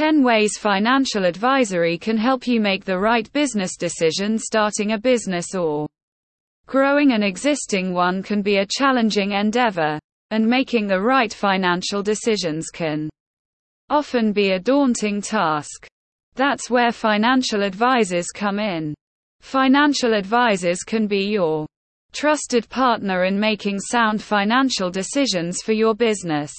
10 ways financial advisory can help you make the right business decision starting a business or growing an existing one can be a challenging endeavor, and making the right financial decisions can often be a daunting task. That's where financial advisors come in. Financial advisors can be your trusted partner in making sound financial decisions for your business.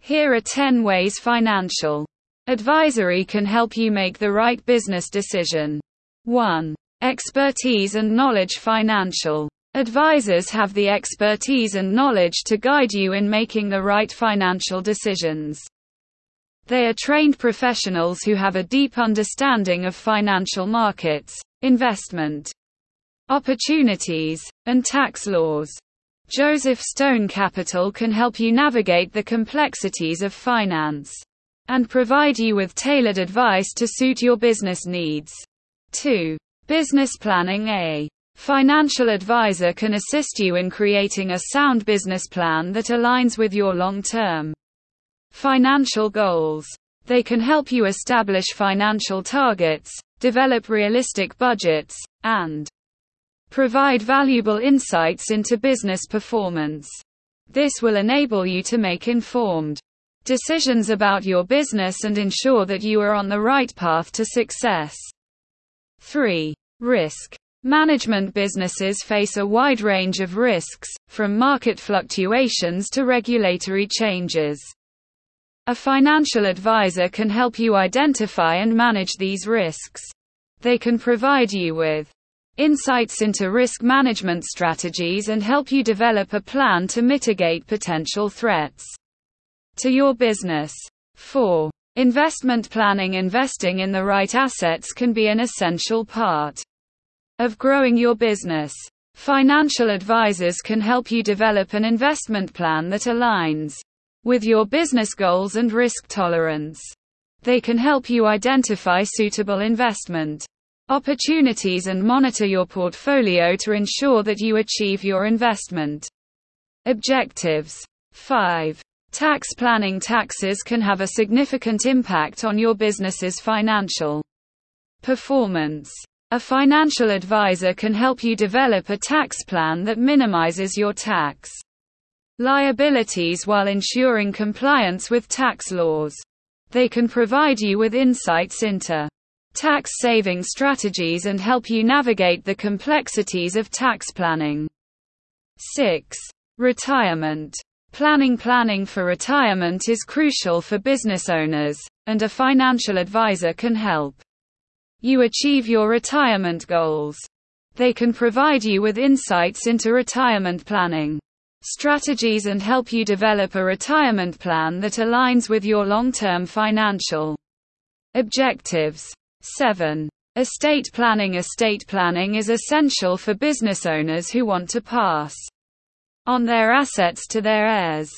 Here are 10 ways financial advisory can help you make the right business decision. 1. Expertise and knowledge Financial advisors have the expertise and knowledge to guide you in making the right financial decisions. They are trained professionals who have a deep understanding of financial markets, investment opportunities, and tax laws. Joseph Stone Capital can help you navigate the complexities of finance and provide you with tailored advice to suit your business needs. 2. Business planning A financial advisor can assist you in creating a sound business plan that aligns with your long-term financial goals. They can help you establish financial targets, develop realistic budgets, and provide valuable insights into business performance. This will enable you to make informed decisions about your business and ensure that you are on the right path to success. 3. Risk management businesses face a wide range of risks, from market fluctuations to regulatory changes. A financial advisor can help you identify and manage these risks. They can provide you with insights into risk management strategies and help you develop a plan to mitigate potential threats to your business. 4. Investment planning Investing in the right assets can be an essential part of growing your business. Financial advisors can help you develop an investment plan that aligns with your business goals and risk tolerance. They can help you identify suitable investment opportunities and monitor your portfolio to ensure that you achieve your investment objectives. 5. Tax planning Taxes can have a significant impact on your business's financial performance. A financial advisor can help you develop a tax plan that minimizes your tax liabilities while ensuring compliance with tax laws. They can provide you with insights into tax saving strategies and help you navigate the complexities of tax planning. 6. Retirement. Planning Planning for retirement is crucial for business owners, and a financial advisor can help you achieve your retirement goals. They can provide you with insights into retirement planning strategies and help you develop a retirement plan that aligns with your long term financial objectives. 7. Estate planning Estate planning is essential for business owners who want to pass on their assets to their heirs.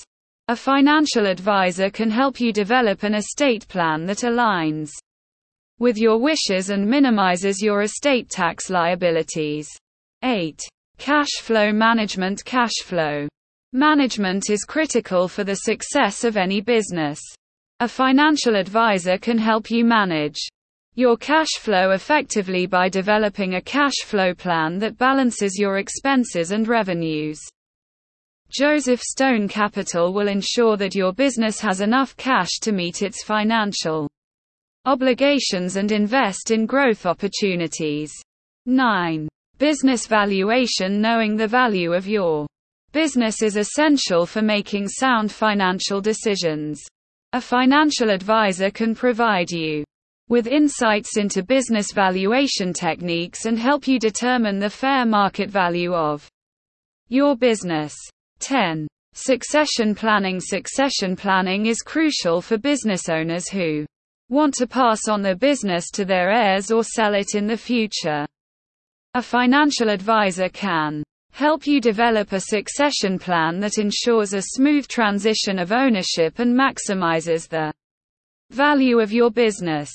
A financial advisor can help you develop an estate plan that aligns with your wishes and minimizes your estate tax liabilities. 8. Cash flow management Cash flow management is critical for the success of any business. A financial advisor can help you manage your cash flow effectively by developing a cash flow plan that balances your expenses and revenues. Joseph Stone Capital will ensure that your business has enough cash to meet its financial obligations and invest in growth opportunities. 9. Business valuation Knowing the value of your business is essential for making sound financial decisions. A financial advisor can provide you with insights into business valuation techniques and help you determine the fair market value of your business. 10. Succession planning Succession planning is crucial for business owners who want to pass on their business to their heirs or sell it in the future. A financial advisor can help you develop a succession plan that ensures a smooth transition of ownership and maximizes the value of your business.